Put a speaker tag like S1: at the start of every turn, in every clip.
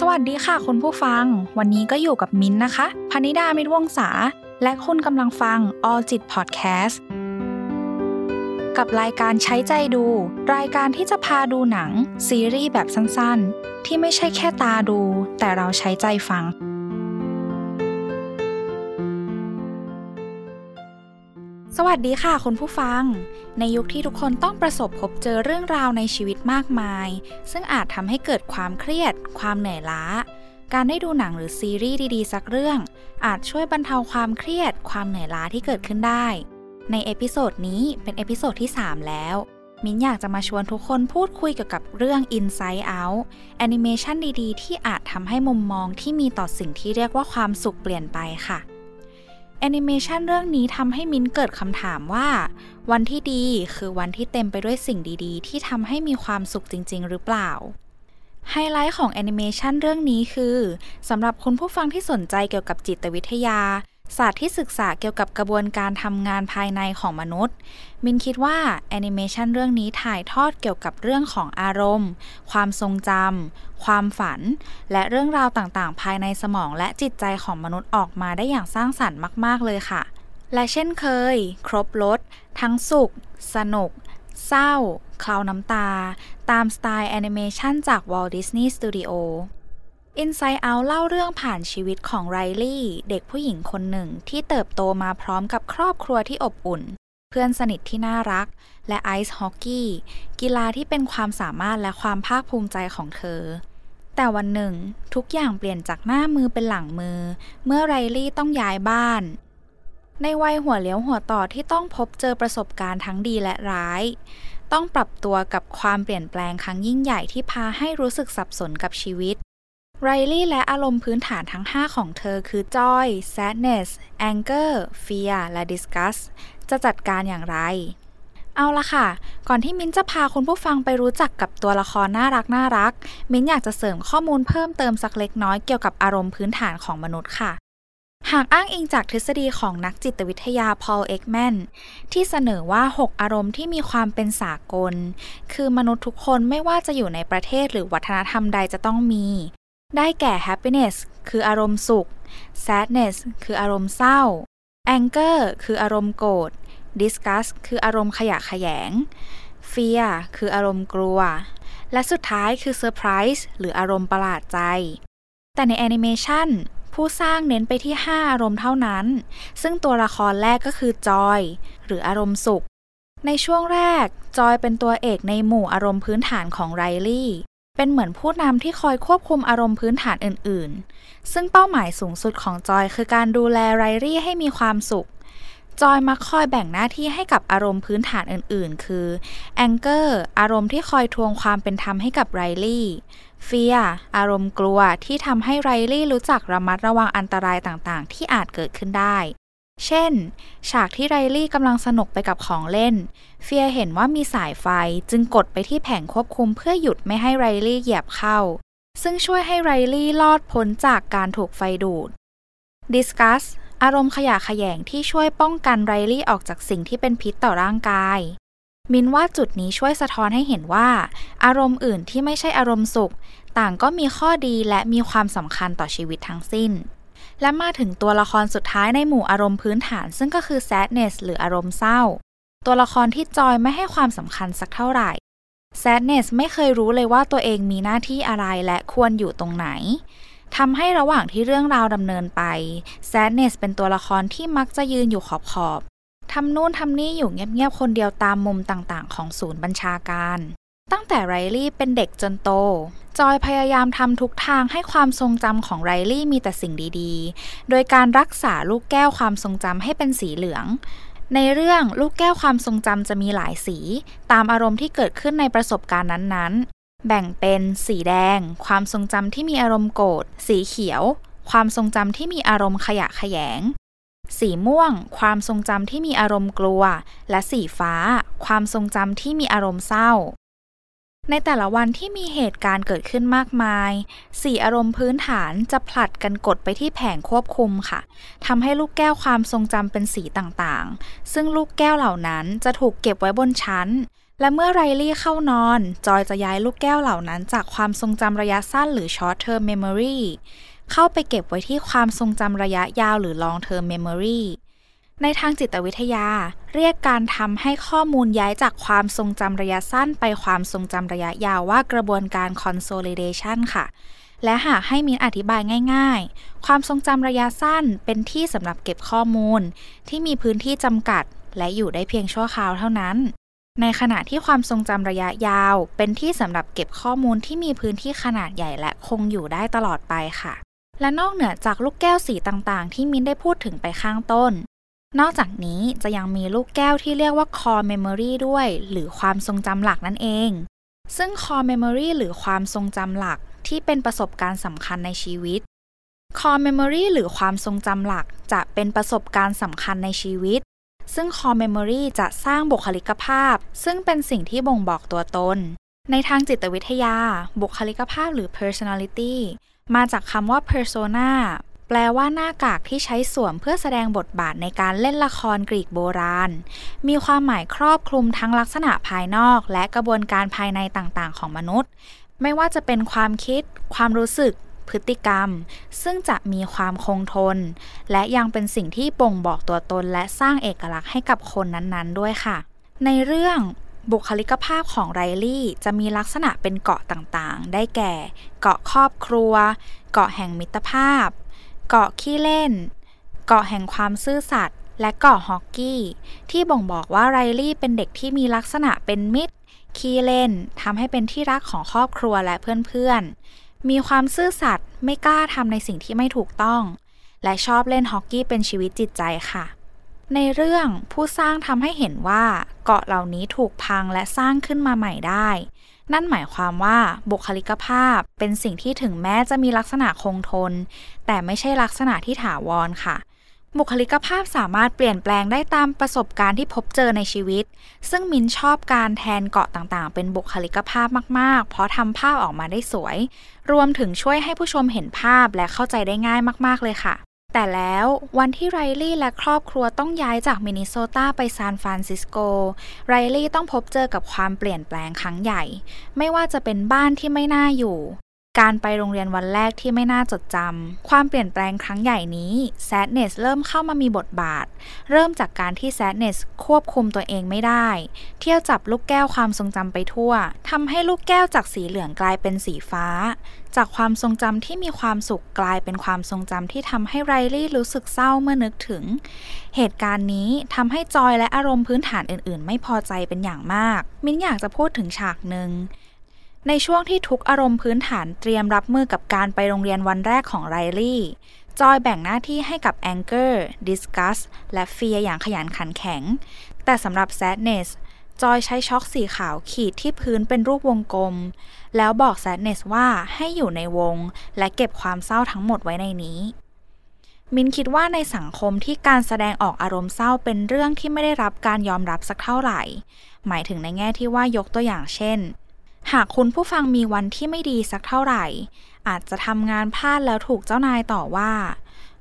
S1: สวัสดีค่ะคุณผู้ฟัง วันนี้ก็อยู่กับมิ้นนะคะพนิดามิตรวงศาและคุณกำลังฟัง All จิต Podcast กับรายการใช้ใจดู รายการที่จะพาดูหนัง ซีรีส์แบบสั้นๆ ที่ไม่ใช่แค่ตาดู แต่เราใช้ใจฟัง วัสดีค่ะคุณผู้ฟัง ในยุคที่ทุกคนต้องประสบพบเจอเรื่องราวในชีวิตมากมาย ซึ่งอาจทำให้เกิดความเครียด ความเหนื่อยล้า การได้ดูหนังหรือซีรีส์ดีๆ สักเรื่อง อาจช่วยบรรเทาความเครียด ความเหนื่อยล้าที่เกิดขึ้นได้ ใน episode นี้เป็น episode ที่ 3 แล้ว มิ้นอยากจะมาชวนทุกคนพูดคุยเกี่ยวกับเรื่อง Inside Out แอนิเมชันดีๆ ที่อาจทำให้มุมมองที่มีต่อสิ่งที่เรียกว่าความสุขเปลี่ยนไปค่ะ แอนิเมชันเรื่องนี้ทำให้มิ้นเกิดคำถามว่า วันที่ดีคือวันที่เต็มไปด้วยสิ่งดีๆ ที่ทำให้มีความสุขจริง ๆ หรือเปล่า ไฮไลท์ของแอนิเมชันเรื่องนี้คือสำหรับคุณผู้ฟังที่สนใจเกี่ยวกับจิตวิทยา ศาสตร์ที่ศึกษาเกี่ยวกับกระบวนการทำงานภายในของมนุษย์ มินคิดว่าแอนิเมชันเรื่องนี้ถ่ายทอดเกี่ยวกับเรื่องของอารมณ์ ความทรงจำความฝัน และเรื่องราวต่างๆ ภายในสมองและจิตใจของมนุษย์ออกมาได้อย่างสร้างสรรค์มาก ๆ เลยค่ะ และเช่นเคย ครบรถทั้งสุข สนุก เศร้า คลาวน้ำตา ตามสไตล์แอนิเมชันจาก Walt Disney Studio Inside Out เล่าเรื่องผ่านชีวิตของไรลี่ เด็กผู้หญิงคนหนึ่งที่เติบโตมาพร้อมกับครอบครัวที่อบอุ่น เพื่อนสนิทที่น่ารัก และไอซ์ฮอกกี้ กีฬาที่เป็นความสามารถและความภาคภูมิใจของเธอ แต่วันหนึ่ง ทุกอย่างเปลี่ยนจากหน้ามือเป็นหลังมือ เมื่อไรลี่ต้องย้ายบ้าน ในวัยหัวเลี้ยวหัวต่อที่ต้องพบเจอประสบการณ์ทั้งดีและร้าย ต้องปรับตัวกับความเปลี่ยนแปลงครั้งยิ่งใหญ่ที่พาให้รู้สึกสับสนกับชีวิต ไรลี่และอารมณ์พื้นฐานทั้ง 5 ของเธอคือ joy sadness anger fear และ disgust จะจัดการอย่างไร เอาละค่ะ ก่อนที่มิ้นจะพาคุณผู้ฟังไปรู้จักกับตัวละครน่ารักน่ารัก มิ้นอยากจะเสริมข้อมูลเพิ่มเติมสักเล็กน้อยเกี่ยวกับอารมณ์พื้นฐานของมนุษย์ค่ะหากอ้างอิงจากทฤษฎีของนักจิตวิทยาพอล เอ็กแมน ที่เสนอว่า 6 อารมณ์ที่มีความเป็นสากล คือมนุษย์ทุกคนไม่ว่าจะอยู่ในประเทศหรือวัฒนธรรมใดจะต้องมี ได้แก่ happiness คืออารมณ์สุข sadness คืออารมณ์เศร้า anger คืออารมณ์โกรธ disgust คืออารมณ์ขยะแขยง fear คืออารมณ์กลัว และสุดท้ายคือ surprise หรืออารมณ์ประหลาดใจ แต่ในแอนิเมชันผู้สร้างเน้นไปที่ 5 อารมณ์เท่านั้น ซึ่งตัวละครแรกก็คือจอย หรืออารมณ์สุข ในช่วงแรก จอยเป็นตัวเอกในหมู่อารมณ์พื้นฐานของไรลี่ เป็นเหมือนผู้นำที่คอยควบคุมอารมณ์พื้นฐานอื่น ๆ ซึ่งเป้าหมายสูงสุดของจอยคือการดูแลไรลี่ให้มีความสุข จอยมักคอยแบ่งหน้าที่ให้กับอารมณ์พื้นฐานอื่น ๆ คือ anger อารมณ์ที่คอยทวงความเป็นธรรมให้กับไรลี่เฟียอารมณ์กลัวที่ทำให้ไรลี่รู้จักระมัดระวังอันตรายต่าง ๆ ที่อาจเกิดขึ้นได้ เช่น ฉากที่ไรลี่กำลังสนุกไปกับของเล่น เฟียเห็นว่ามีสายไฟจึงกดไปที่แผงควบคุมเพื่อหยุดไม่ให้ไรลี่เหยียบเข้า ซึ่งช่วยให้ไรลี่รอดพ้นจากการถูกไฟดูด Discuss อารมณ์ขยะแขยงที่ช่วยป้องกันไรลี่ออกจากสิ่งที่เป็นพิษต่อร่างกาย มินว่าจุดนี้ช่วยสะท้อนให้เห็นว่า อารมณ์อื่นที่ไม่ใช่อารมณ์สุข ต่างก็มีข้อดีและมีความสำคัญต่อชีวิตทั้งสิ้น และมาถึงตัวละครสุดท้ายในหมู่อารมณ์พื้นฐาน ซึ่งก็คือ sadness หรืออารมณ์เศร้า ตัวละครที่จอยไม่ให้ความสำคัญสักเท่าไหร่ sadness ไม่เคยรู้เลยว่าตัวเองมีหน้าที่อะไรและควรอยู่ตรงไหนทำให้ระหว่างที่เรื่องราวดำเนินไป sadness เป็นตัวละครที่มักจะยืนอยู่ขอบขอบทำนู่นทำนี่อยู่เงียบๆคนเดียวตามมุมต่างๆ ของศูนย์บัญชาการ ตั้งแต่ไรลี่เป็นเด็กจนโต จอยพยายามทำทุกทางให้ความทรงจำของไรลี่มีแต่สิ่งดีๆ โดยการรักษาลูกแก้วความทรงจำให้เป็นสีเหลือง ในเรื่องลูกแก้วความทรงจำจะมีหลายสี ตามอารมณ์ที่เกิดขึ้นในประสบการณ์นั้นๆ แบ่งเป็นสีแดง ความทรงจำที่มีอารมณ์โกรธ สีเขียว ความทรงจำที่มีอารมณ์ขยะแขยง สีม่วง ความทรงจำที่มีอารมณ์กลัว และสีฟ้า ความทรงจำที่มีอารมณ์เศร้า ในแต่ละวันที่มีเหตุการณ์เกิดขึ้นมากมายสี่อารมณ์พื้นฐานจะผลัดกันกดไปที่แผงควบคุมค่ะทำให้ลูกแก้วความทรงจำเป็นสีต่างๆ ซึ่งลูกแก้วเหล่านั้นจะถูกเก็บไว้บนชั้น และเมื่อไรลี่เข้านอน จอยจะย้ายลูกแก้วเหล่านั้นจากความทรงจำระยะสั้นหรือ short term memory เข้าไปเก็บไว้ที่ความทรงจำระยะยาวหรือ long term memory ในทางจิตวิทยา เรียกการทำให้ข้อมูลย้ายจากความทรงจำระยะสั้นไปความทรงจำระยะยาวว่ากระบวนการ consolidation ค่ะ และหากให้มินอธิบายง่าย ๆ ความทรงจำระยะสั้นเป็นที่สำหรับเก็บข้อมูล ที่มีพื้นที่จำกัด และอยู่ได้เพียงชั่วคราวเท่านั้น ในขณะที่ความทรงจำระยะยาว เป็นที่สำหรับเก็บข้อมูลที่มีพื้นที่ขนาดใหญ่และคงอยู่ได้ตลอดไปค่ะ และนอกเหนือจากลูกแก้วสีต่างๆ ที่มินได้พูดถึงไปข้างต้น นอกจากนี้จะยังมีลูกแก้วที่เรียกว่า core memory ด้วย หรือความทรงจำหลักนั่นเอง ซึ่ง core memory หรือความทรงจำหลักที่เป็นประสบการณ์สำคัญในชีวิต core memory หรือความทรงจำหลักจะเป็นประสบการณ์สำคัญในชีวิต ซึ่ง core memory จะสร้างบุคลิกภาพ ซึ่งเป็นสิ่งที่บ่งบอกตัวตน ในทางจิตวิทยา บุคลิกภาพหรือ personality มาจากคำว่า persona แปลว่าหน้ากากที่ใช้สวมเพื่อแสดงบทบาทในการเล่นละครกรีกโบราณ มีความหมายครอบคลุมทั้งลักษณะภายนอก และกระบวนการภายในต่างๆ ของมนุษย์ ไม่ว่าจะเป็นความคิด ความรู้สึก พฤติกรรม ซึ่งจะมีความคงทน และยังเป็นสิ่งที่บ่งบอกตัวตนและสร้างเอกลักษณ์ให้กับคนนั้นๆ ด้วยค่ะ ในเรื่องบุคลิกภาพของไรลี่จะมีลักษณะเป็นเกาะต่างๆ ได้แก่ เกาะครอบครัว เกาะแห่งมิตรภาพ เกาะขี้เล่น เกาะแห่งความซื่อสัตย์และเกาะฮอกกี้ ที่บ่งบอกว่าไรลี่เป็นเด็กที่มีลักษณะเป็นมิตร ขี้เล่นทำให้เป็นที่รักของครอบครัวและเพื่อนๆ มีความซื่อสัตย์ไม่กล้าทำในสิ่งที่ไม่ถูกต้อง และชอบเล่นฮอกกี้เป็นชีวิตจิตใจค่ะ ในเรื่องผู้สร้างทำให้เห็นว่า เกาะเหล่านี้ถูกพังและสร้างขึ้นมาใหม่ได้ นั่นหมายความว่าบุคลิกภาพเป็นสิ่งที่ถึงแม้จะมีลักษณะคงทน แต่ไม่ใช่ลักษณะที่ถาวรค่ะ บุคลิกภาพสามารถเปลี่ยนแปลงได้ตามประสบการณ์ที่พบเจอในชีวิต ซึ่งมินชอบการแทนเกาะต่างๆ เป็นบุคลิกภาพมากๆ เพราะทำภาพออกมาได้สวย รวมถึงช่วยให้ผู้ชมเห็นภาพและเข้าใจได้ง่ายมากๆเลยค่ะ แต่แล้ววันที่ไรลี่และครอบครัวต้องย้ายจากมินนิโซตาไปซานฟรานซิสโก ไรลี่ต้องพบเจอกับความเปลี่ยนแปลงครั้งใหญ่ ไม่ว่าจะเป็นบ้านที่ไม่น่าอยู่ การไปโรงเรียนวันแรกที่ไม่น่าจดจำ ความเปลี่ยนแปลงครั้งใหญ่นี้ Sadness เริ่มเข้ามามีบทบาท เริ่มจากการที่ Sadness ควบคุมตัวเองไม่ได้ เที่ยวจับลูกแก้วความทรงจำไปทั่ว ทำให้ลูกแก้วจากสีเหลืองกลายเป็นสีฟ้า จากความทรงจำที่มีความสุขกลายเป็นความทรงจำที่ทำให้ไรลี่รู้สึกเศร้าเมื่อนึกถึง เหตุการณ์นี้ทำให้จอยและอารมณ์พื้นฐานอื่น ๆ ไม่พอใจเป็นอย่างมาก มิ้นอยากจะพูดถึงฉากหนึ่ง ในช่วงที่ทุกอารมณ์พื้นฐานเตรียมรับมือกับการไปโรงเรียนวันแรกของไรลี่ จอยแบ่งหน้าที่ให้กับ Anger, Disgust และ Fear อย่างขยันขันแข็ง แต่สำหรับ Sadness จอยใช้ช็อกสีขาวขีดที่พื้นเป็นรูปวงกลม แล้วบอก Sadness ว่าให้อยู่ในวง และเก็บความเศร้าทั้งหมดไว้ในนี้ มินคิดว่าในสังคมที่การแสดงออกอารมณ์เศร้าเป็นเรื่องที่ไม่ได้รับการยอมรับสักเท่าไหร่ หมายถึงในแง่ที่ว่ายกตัวอย่างเช่น หากคุณผู้ฟังมีวันที่ไม่ดีสักเท่าไหร่ อาจจะทำงานพลาดแล้วถูกเจ้านายต่อว่า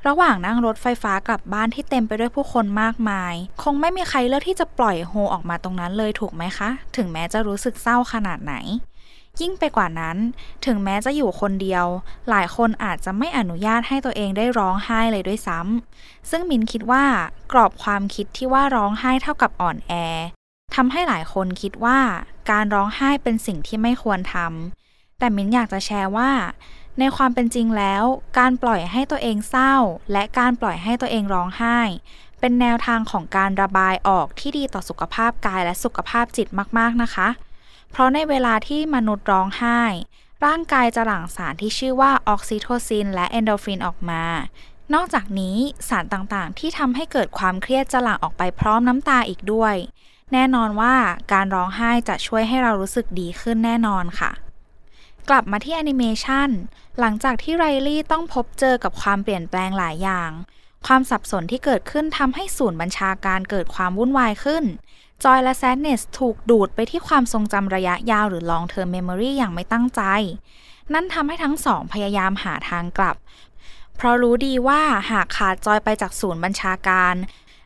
S1: ระหว่างนั่งรถไฟฟ้ากลับบ้านที่เต็มไปด้วยผู้คนมากมาย คงไม่มีใครเลือกที่จะปล่อยโฮออกมาตรงนั้นเลยถูกไหมคะ ถึงแม้จะรู้สึกเศร้าขนาดไหน ยิ่งไปกว่านั้น ถึงแม้จะอยู่คนเดียว หลายคนอาจจะไม่อนุญาตให้ตัวเองได้ร้องไห้เลยด้วยซ้ำซึ่งมินคิดว่ากรอบความคิดที่ว่าร้องไห้เท่ากับอ่อนแอทำให้หลายคนคิดว่า การร้องไห้เป็นสิ่งที่ไม่ควรทำแต่มิ้นอยากจะแชร์ว่า ในความเป็นจริงแล้ว การปล่อยให้ตัวเองเศร้า และการปล่อยให้ตัวเองร้องไห้ เป็นแนวทางของการระบายออกที่ดีต่อสุขภาพกายและสุขภาพจิตมากๆนะคะ เพราะในเวลาที่มนุษย์ร้องไห้ร่างกายจะหลั่งสารที่ชื่อว่าออกซิโทซิน และเอนโดฟินออกมา นอกจากนี้สารต่างๆ ที่ทำให้เกิดความเครียดจะหลั่งออกไปพร้อมน้ำตาอีกด้วย แน่นอนว่าการร้องไห้จะช่วยให้เรารู้สึกดีขึ้นแน่นอนค่ะ กลับมาที่แอนิเมชันหลังจากที่ไรลี่ต้องพบเจอกับความเปลี่ยนแปลงหลายอย่าง ความสับสนที่เกิดขึ้นทำให้ศูนย์บัญชาการเกิดความวุ่นวายขึ้นจอยและแซดเนสถูกดูดไปที่ความทรงจำระยะยาวหรือ long term memory อย่างไม่ตั้งใจ นั่นทำให้ทั้งสองพยายามหาทางกลับ เพราะรู้ดีว่าหากขาดจอยไปจากศูนย์บัญชาการ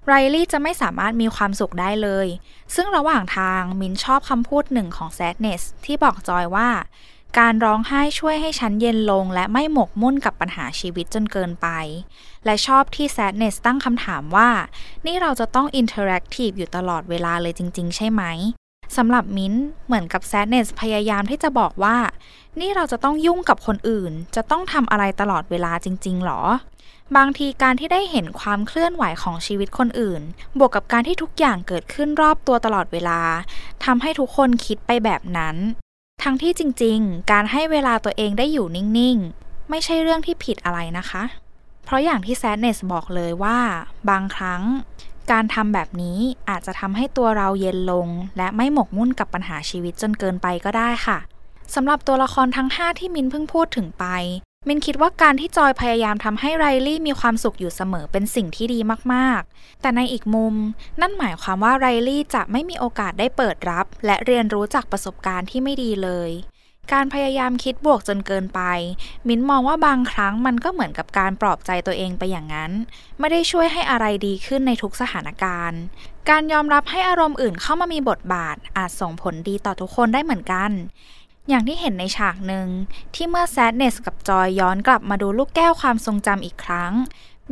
S1: ไรลี่จะไม่สามารถมีความสุขได้เลย ซึ่งระหว่างทางมิ้นชอบคำพูดหนึ่งของ Sadness ที่บอก Joy ว่า การร้องไห้ช่วยให้ฉันเย็นลง และไม่หมกมุ่นกับปัญหาชีวิตจนเกินไป และชอบที่ Sadness ตั้งคำถามว่า นี่เราจะต้อง interactive อยู่ตลอดเวลาเลยจริง ๆ ใช่ไหมสำหรับมิ้นเหมือนกับ Sadness พยายามที่จะบอกว่า นี่เราจะต้องยุ่งกับคนอื่น จะต้องทำอะไรตลอดเวลาจริง ๆ หรอ บางทีการที่ได้เห็นความเคลื่อนไหวของชีวิตคนอื่น บวกกับการที่ทุกอย่างเกิดขึ้นรอบตัวตลอดเวลาทำให้ทุกคนคิดไปแบบนั้น ทั้งที่จริง ๆ การให้เวลาตัวเองได้อยู่นิ่ง ๆ ไม่ใช่เรื่องที่ผิดอะไรนะคะ เพราะอย่างที่แซดเนสบอกเลยว่า บางครั้งการทำแบบนี้อาจจะทำให้ตัวเราเย็นลง และไม่หมกมุ่นกับปัญหาชีวิตจนเกินไปก็ได้ค่ะ สำหรับตัวละครทั้ง 5 ที่มินเพิ่งพูดถึงไป มินคิดว่าการที่จอยพยายามทำให้ไรลี่มีความสุขอยู่เสมอเป็นสิ่งที่ดีมากๆ แต่ในอีกมุม นั่นหมายความว่าไรลี่จะไม่มีโอกาสได้เปิดรับ และเรียนรู้จากประสบการณ์ที่ไม่ดีเลย การพยายามคิดบวกจนเกินไป มิ้นมองว่าบางครั้งมันก็เหมือนกับการปลอบใจตัวเองไปอย่างนั้น ไม่ได้ช่วยให้อะไรดีขึ้นในทุกสถานการณ์ การยอมรับให้อารมณ์อื่นเข้ามามีบทบาท อาจส่งผลดีต่อทุกคนได้เหมือนกัน อย่างที่เห็นในฉากหนึ่งที่เมื่อแซดเนสกับจอยย้อนกลับมาดูลูกแก้วความทรงจำอีกครั้ง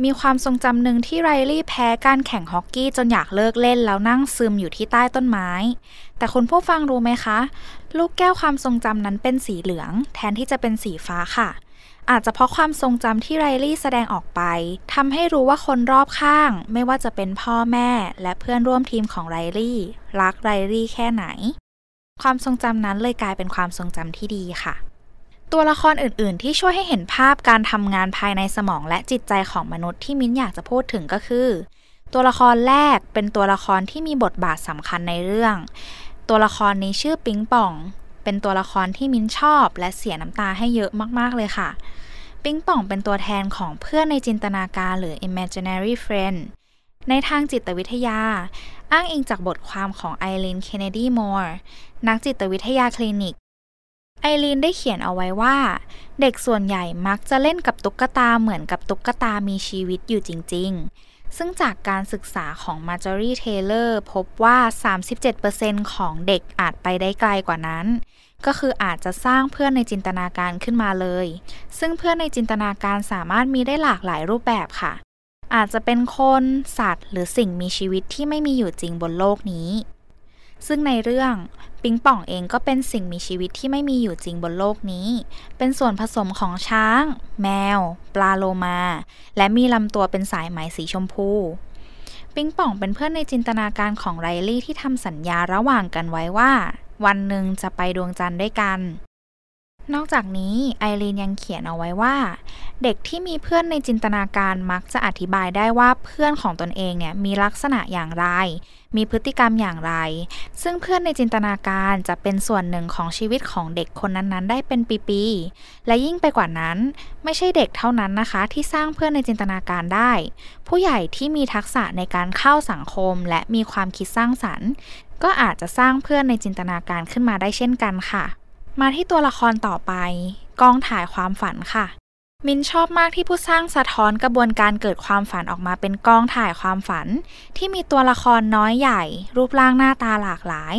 S1: มีความทรงจำหนึ่งที่ไรลี่แพ้การแข่งฮอกกี้จนอยากเลิกเล่นแล้วนั่งซึมอยู่ที่ใต้ต้นไม้ แต่คุณผู้ฟังรู้ไหมคะ ลูกแก้วความทรงจำนั้นเป็นสีเหลือง แทนที่จะเป็นสีฟ้าค่ะ อาจจะเพราะความทรงจำที่ไรลี่แสดงออกไปทำให้รู้ว่าคนรอบข้าง ไม่ว่าจะเป็นพ่อแม่ และเพื่อนร่วมทีมของไรลี่รักไรลี่แค่ไหน ความทรงจำนั้นเลยกลายเป็นความทรงจำที่ดีค่ะ ตัวละครอื่น ๆ ที่ช่วยให้เห็นภาพการทำงานภายในสมองและจิตใจของมนุษย์ที่มิ้นอยากจะพูดถึงก็คือ ตัวละครแรกเป็นตัวละครที่มีบทบาทสำคัญในเรื่อง ตัวละครนี้ชื่อปิงป่อง เป็นตัวละครที่มิ้นชอบ และเสียน้ำตาให้เยอะมาก ๆ เลยค่ะ ปิงป่องเป็นตัวแทนของเพื่อนในจินตนาการหรือ imaginary friend ในทางจิตวิทยา อ้างอิงจากบทความของไอรีน เคนเนดีมอร์นักจิตวิทยาคลินิก ไอรีนได้เขียนเอาไว้ว่า เด็กส่วนใหญ่มักจะเล่นกับตุ๊กตาเหมือนกับตุ๊กตามีชีวิตอยู่จริง ๆ ซึ่งจากการศึกษาของมาจอรี่เทเลอร์พบว่า 37%ของเด็กอาจไปได้ไกลกว่านั้นก็คืออาจจะสร้างเพื่อนในจินตนาการขึ้นมาเลย ซึ่งเพื่อนในจินตนาการสามารถมีได้หลากหลายรูปแบบค่ะ อาจจะเป็นคนสัตว์ หรือสิ่งมีชีวิตที่ไม่มีอยู่จริงบนโลกนี้ ซึ่งในเรื่องปิงป่องเองก็เป็นสิ่งมีชีวิตที่ไม่มีอยู่จริงบนโลกนี้ เป็นส่วนผสมของช้าง แมว ปลาโลมา และมีลำตัวเป็นสายไหมสีชมพูปิงป่องเป็นเพื่อนในจินตนาการของไรลี่ที่ทำสัญญาระหว่างกันไว้ว่า วันหนึ่งจะไปดวงจันทร์ด้วยกัน นอกจากนี้ไอรีนยังเขียนเอาไว้ว่า เด็กที่มีเพื่อนในจินตนาการมักจะอธิบายได้ว่าเพื่อนของตนเองเนี่ยมีลักษณะอย่างไร มีพฤติกรรมอย่างไร ซึ่งเพื่อนในจินตนาการจะเป็นส่วนหนึ่งของชีวิตของเด็กคนนั้นๆ ได้เป็นปีๆและยิ่งไปกว่านั้น ไม่ใช่เด็กเท่านั้นนะคะ ที่สร้างเพื่อนในจินตนาการได้ ผู้ใหญ่ที่มีทักษะในการเข้าสังคม และมีความคิดสร้างสรรค์ ก็อาจจะสร้างเพื่อนในจินตนาการขึ้นมาได้เช่นกันค่ะ มาที่ตัวละครต่อไป กองถ่ายความฝันค่ะ มินชอบมากที่ผู้สร้างสะท้อนกระบวนการเกิดความฝันออกมาเป็นกองถ่ายความฝัน ที่มีตัวละครน้อยใหญ่ รูปร่างหน้าตาหลากหลาย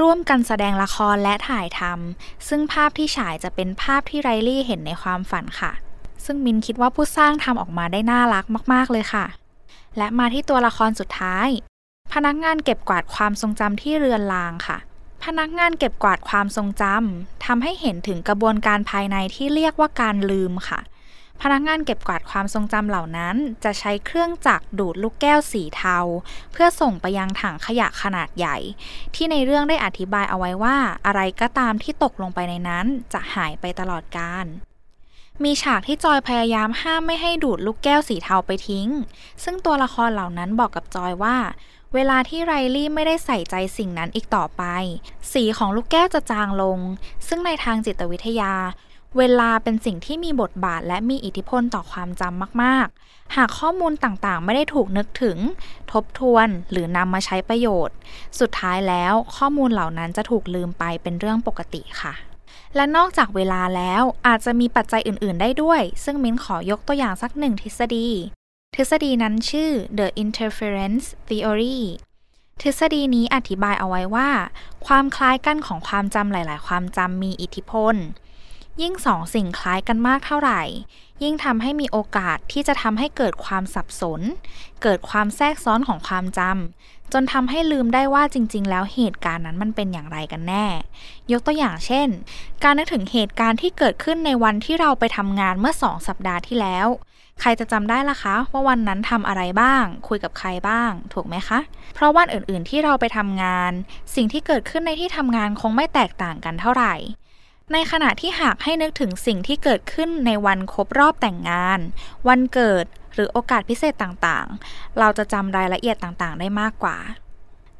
S1: ร่วมกันแสดงละครและถ่ายทำซึ่งภาพที่ฉายจะเป็นภาพที่ไรลี่เห็นในความฝันค่ะ ซึ่งมินคิดว่าผู้สร้างทำออกมาได้น่ารักมาก ๆ เลยค่ะ และมาที่ตัวละครสุดท้าย พนักงานเก็บกวาดความทรงจำที่เรือนรางค่ะ พนักงานเก็บกวาดความทรงจำทำให้เห็นถึงกระบวนการภายในที่เรียกว่าการลืมค่ะ พนักงานเก็บกวาดความทรงจำเหล่านั้น จะใช้เครื่องจักรดูดลูกแก้วสีเทา เพื่อส่งไปยังถังขยะขนาดใหญ่ ที่ในเรื่องได้อธิบายเอาไว้ว่า อะไรก็ตามที่ตกลงไปในนั้น จะหายไปตลอดกาลมีฉากที่จอยพยายามห้ามไม่ให้ดูดลูกแก้วสีเทาไปทิ้ง ซึ่งตัวละครเหล่านั้นบอกกับจอยว่า เวลาที่ไรลี่ไม่ได้ใส่ใจสิ่งนั้นอีกต่อไป สีของลูกแก้วจะจางลง ซึ่งในทางจิตวิทยา เวลาเป็นสิ่งที่มีบทบาทและมีอิทธิพลต่อความจำมาก ๆ หากข้อมูลต่างๆ ไม่ได้ถูกนึกถึง ทบทวนหรือนำมาใช้ประโยชน์ สุดท้ายแล้วข้อมูลเหล่านั้นจะถูกลืมไปเป็นเรื่องปกติค่ะและนอกจากเวลาแล้วอาจจะมีปัจจัยอื่น ๆ ได้ด้วย ซึ่งมิ้นขอยกตัวอย่างสักหนึ่งทฤษฎี ทฤษฎีนั้นชื่อ the interference theory ทฤษฎีนี้อธิบายเอาไว้ว่า ความคล้ายกันของความจำหลาย ๆ ความจำมีอิทธิพล ยิ่งสองสิ่งคล้ายกันมากเท่าไหร่ ยิ่งทำให้มีโอกาสที่จะทำให้เกิดความสับสน เกิดความแทรกซ้อนของความจำจนทำให้ลืมได้ว่าจริง ๆ แล้วเหตุการณ์นั้นมันเป็นอย่างไรกันแน่ ยกตัวอย่างเช่น การนึกถึงเหตุการณ์ที่เกิดขึ้นในวันที่เราไปทำงานเมื่อสองสัปดาห์ที่แล้ว ใครจะจำได้ล่ะคะ ว่าวันนั้นทำอะไรบ้าง คุยกับใครบ้าง ถูกไหมคะ เพราะวันอื่นๆที่เราไปทำงาน สิ่งที่เกิดขึ้นในที่ทำงานคงไม่แตกต่างกันเท่าไหร่ ในขณะที่หากให้นึกถึงสิ่งที่เกิดขึ้นในวันครบรอบแต่งงาน วันเกิดหรือโอกาสพิเศษต่างๆ เราจะจำรายละเอียดต่างๆ ได้มากกว่า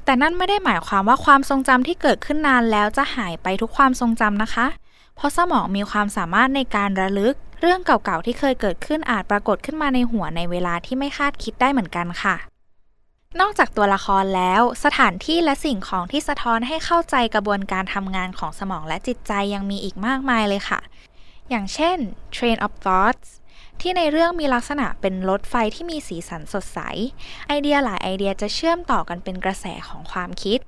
S1: แต่นั่นไม่ได้หมายความว่าความทรงจำที่เกิดขึ้นนานแล้วจะหายไปทุกความทรงจำนะคะ เพราะสมองมีความสามารถในการระลึก เรื่องเก่าๆที่เคยเกิดขึ้นอาจปรากฏขึ้นมาในหัวในเวลาที่ไม่คาดคิดได้เหมือนกันค่ะ นอกจากตัวละครแล้ว สถานที่และสิ่งของที่สะท้อนให้เข้าใจกระบวนการทำงานของสมองและจิตใจยังมีอีกมากมายเลยค่ะ อย่างเช่น Train of Thoughts ที่ในเรื่องมีลักษณะเป็นรถไฟที่มีสีสันสดใส ไอเดียหลายไอเดียจะเชื่อมต่อกันเป็นกระแสของความคิด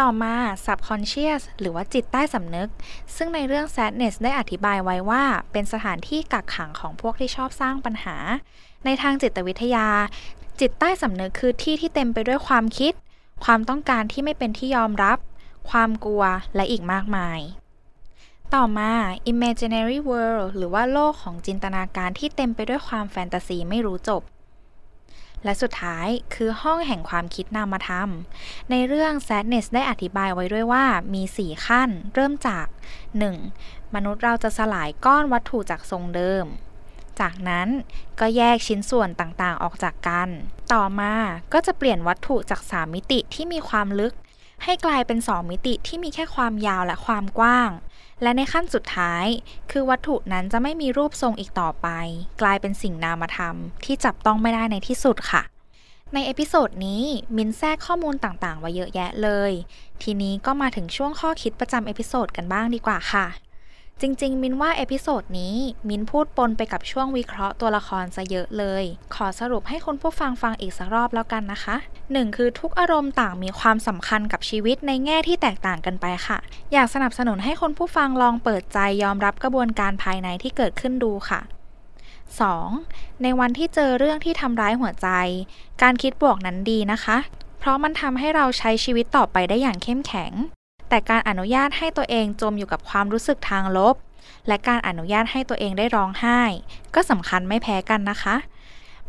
S1: ต่อมา subconscious หรือว่าจิตใต้สำนึก ซึ่งในเรื่อง sadness ได้อธิบายไว้ว่า เป็นสถานที่กักขังของพวกที่ชอบสร้างปัญหา ในทางจิตวิทยา จิตใต้สำนึกคือที่ที่เต็มไปด้วยความคิด ความต้องการที่ไม่เป็นที่ยอมรับ ความกลัวและอีกมากมาย ต่อมา imaginary world หรือว่าโลกของจินตนาการที่เต็มไปด้วยความแฟนตาซีไม่รู้จบ และสุดท้ายคือห้องแห่งความคิดนามธรรม ในเรื่อง sadness ได้อธิบายไว้ด้วยว่ามี 4 ขั้น เริ่มจาก 1. มนุษย์เราจะสลายก้อนวัตถุจากทรงเดิม จากนั้นก็แยกชิ้นส่วนต่างๆออกจากกัน ต่อมาก็จะเปลี่ยนวัตถุจาก 3 มิติที่มีความลึก ให้กลายเป็น 2 มิติที่มีแค่ความยาวและความกว้าง และในขั้นสุดท้าย คือวัตถุนั้นจะไม่มีรูปทรงอีกต่อไป กลายเป็นสิ่งนามธรรม ที่จับต้องไม่ได้ในที่สุดค่ะ ใน episode นี้มิ้นแทรกข้อมูลต่างๆไว้เยอะแยะเลย ทีนี้ก็มาถึงช่วงข้อคิดประจำ episode กันบ้างดีกว่าค่ะ จริง ๆ มิ้นว่า episode นี้มิ้นพูดปนไปกับช่วงวิเคราะห์ตัวละครซะเยอะเลย ขอสรุปให้คุณผู้ฟังฟังอีกสักรอบแล้วกันนะคะ 1. คือทุกอารมณ์ต่างมีความสำคัญกับชีวิตในแง่ที่แตกต่างกันไปค่ะ อยากสนับสนุนให้คุณผู้ฟังลองเปิดใจยอมรับกระบวนการภายในที่เกิดขึ้นดูค่ะ 2. ในวันที่เจอเรื่องที่ทำร้ายหัวใจ การคิดบวกนั้นดีนะคะ เพราะมันทำให้เราใช้ชีวิตต่อไปได้อย่างเข้มแข็ง แต่การอนุญาตให้ตัวเองจมอยู่กับความรู้สึกทางลบ และการอนุญาตให้ตัวเองได้ร้องไห้ ก็สำคัญไม่แพ้กันนะคะ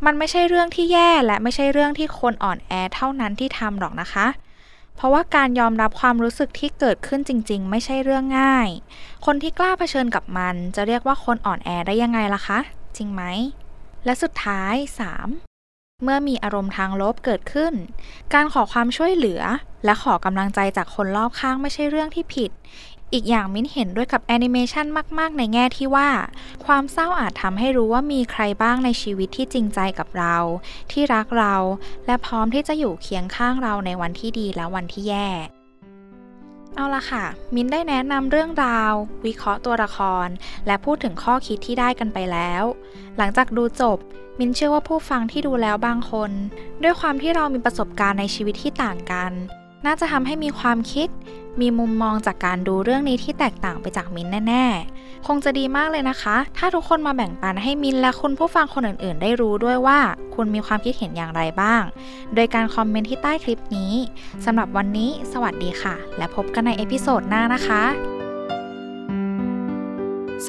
S1: มันไม่ใช่เรื่องที่แย่และไม่ใช่เรื่องที่คนอ่อนแอเท่านั้นที่ทำหรอกนะคะ เพราะว่าการยอมรับความรู้สึกที่เกิดขึ้นจริง ๆ ไม่ใช่เรื่องง่าย คนที่กล้าเผชิญกับมัน จะเรียกว่าคนอ่อนแอได้ยังไงล่ะคะ จริงไหม และสุดท้าย 3. เมื่อมีอารมณ์ทางลบเกิดขึ้น การขอความช่วยเหลือ และขอกำลังใจจากคนรอบข้างไม่ใช่เรื่องที่ผิด อีกอย่างมิ้นเห็นด้วยกับแอนิเมชันมาก ๆ ในแง่ที่ว่า ความเศร้าอาจทำให้รู้ว่ามีใครบ้างในชีวิตที่จริงใจกับเรา ที่รักเรา และพร้อมที่จะอยู่เคียงข้างเราในวันที่ดีและวันที่แย่ เอาละค่ะ มิ้นได้แนะนำเรื่องราว วิเคราะห์ตัวละคร และพูดถึงข้อคิดที่ได้กันไปแล้ว หลังจากดูจบ มินเชื่อว่าผู้ฟังที่ดูแล้วบางคน ด้วยความที่เรามีประสบการณ์ในชีวิตที่ต่างกัน น่าจะทำให้มีความคิด มีมุมมองจากการดูเรื่องนี้ที่แตกต่างไปจากมินแน่ ๆ คงจะดีมากเลยนะคะ ถ้าทุกคนมาแบ่งปันให้มินและคุณผู้ฟังคนอื่น ๆ ได้รู้ด้วยว่า คุณมีความคิดเห็นอย่างไรบ้าง โดยการคอมเมนต์ที่ใต้คลิปนี้สำหรับวันนี้ สวัสดีค่ะ และพบกันใน episode หน้านะคะ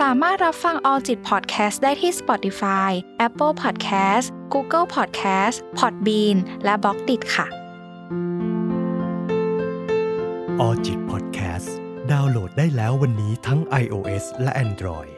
S1: สามารถรับฟัง All จิต Podcast ได้ที่ Spotify, Apple Podcast, Google Podcast, Podbean และ Blockdit ค่ะ
S2: All จิตพอดแคสต์ดาวน์โหลดได้แล้ววันนี้ทั้ง iOS และ Android